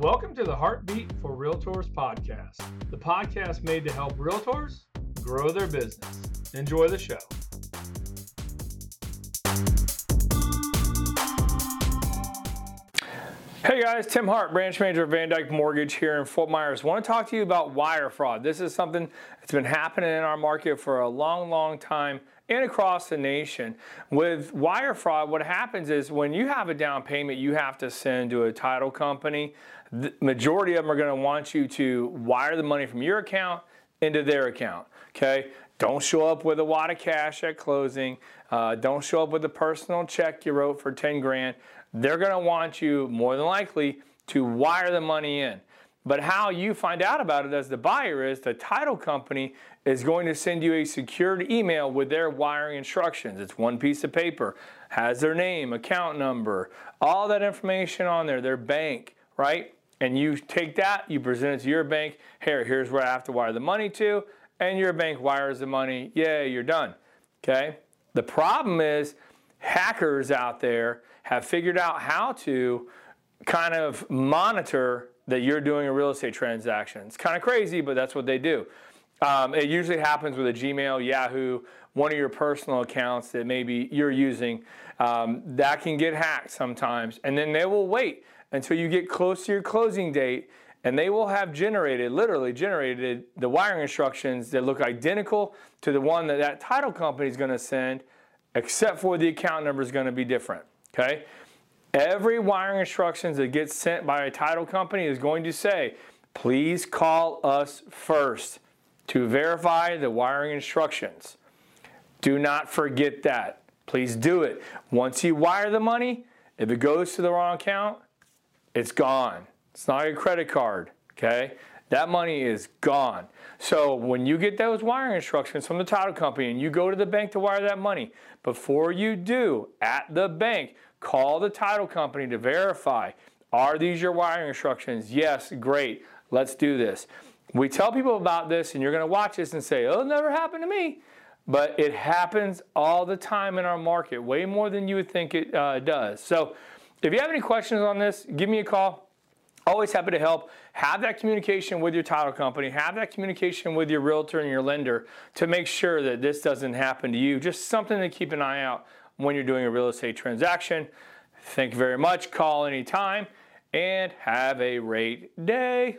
Welcome to the Heartbeat for Realtors podcast, the podcast made to help realtors grow their business. Enjoy the show. Hey guys, Tim Hart, branch manager of Van Dyk Mortgage here in Fort Myers. Want to talk to you about wire fraud. This is something that's been happening in our market for a long, long time and across the nation. With wire fraud, what happens is when you have a down payment you have to send to a title company, the majority of them are going to want you to wire the money from your account into their account. Okay? Don't show up with a wad of cash at closing. Uh, don't show up with a personal check you wrote for 10 grand they're going to want you more than likely to wire the money in. But how you find out about it as the buyer is the title company is going to send you a secured email with their wiring instructions. It's one piece of paper, has their name, account number, all that information on there, their bank, right? And you take that, you present it to your bank. Here, here's where I have to wire the money to, and your bank wires the money. Yay, you're done. Okay? The problem is hackers out there have figured out how to kind of monitor that you're doing a real estate transaction. It's kind of crazy, but that's what they do. Um, it usually happens with a Gmail, Yahoo, one of your personal accounts that maybe you're using. Um, that can get hacked sometimes, and then they will wait until you get close to your closing date, and they will have generated, literally generated, the wiring instructions that look identical to the one that that title company is going to send, except for the account number is going to be different. Okay? Every wiring instructions that gets sent by a title company is going to say, please call us first to verify the wiring instructions. Do not forget that. Please do it. Once you wire the money, if it goes to the wrong account, it's gone. It's not your credit card, okay? That money is gone. So when you get those wiring instructions from the title company and you go to the bank to wire that money, before you do, at the bank, call the title company to verify are these your wiring instructions? Yes, great. Let's do this. We tell people about this, and you're going to watch this and say, oh, it never happened to me. But it happens all the time in our market, way more than you would think it uh, does. So if you have any questions on this, give me a call. Always happy to help. Have that communication with your title company, have that communication with your realtor and your lender to make sure that this doesn't happen to you. Just something to keep an eye out when you're doing a real estate transaction. Thank you very much. Call anytime and have a great day.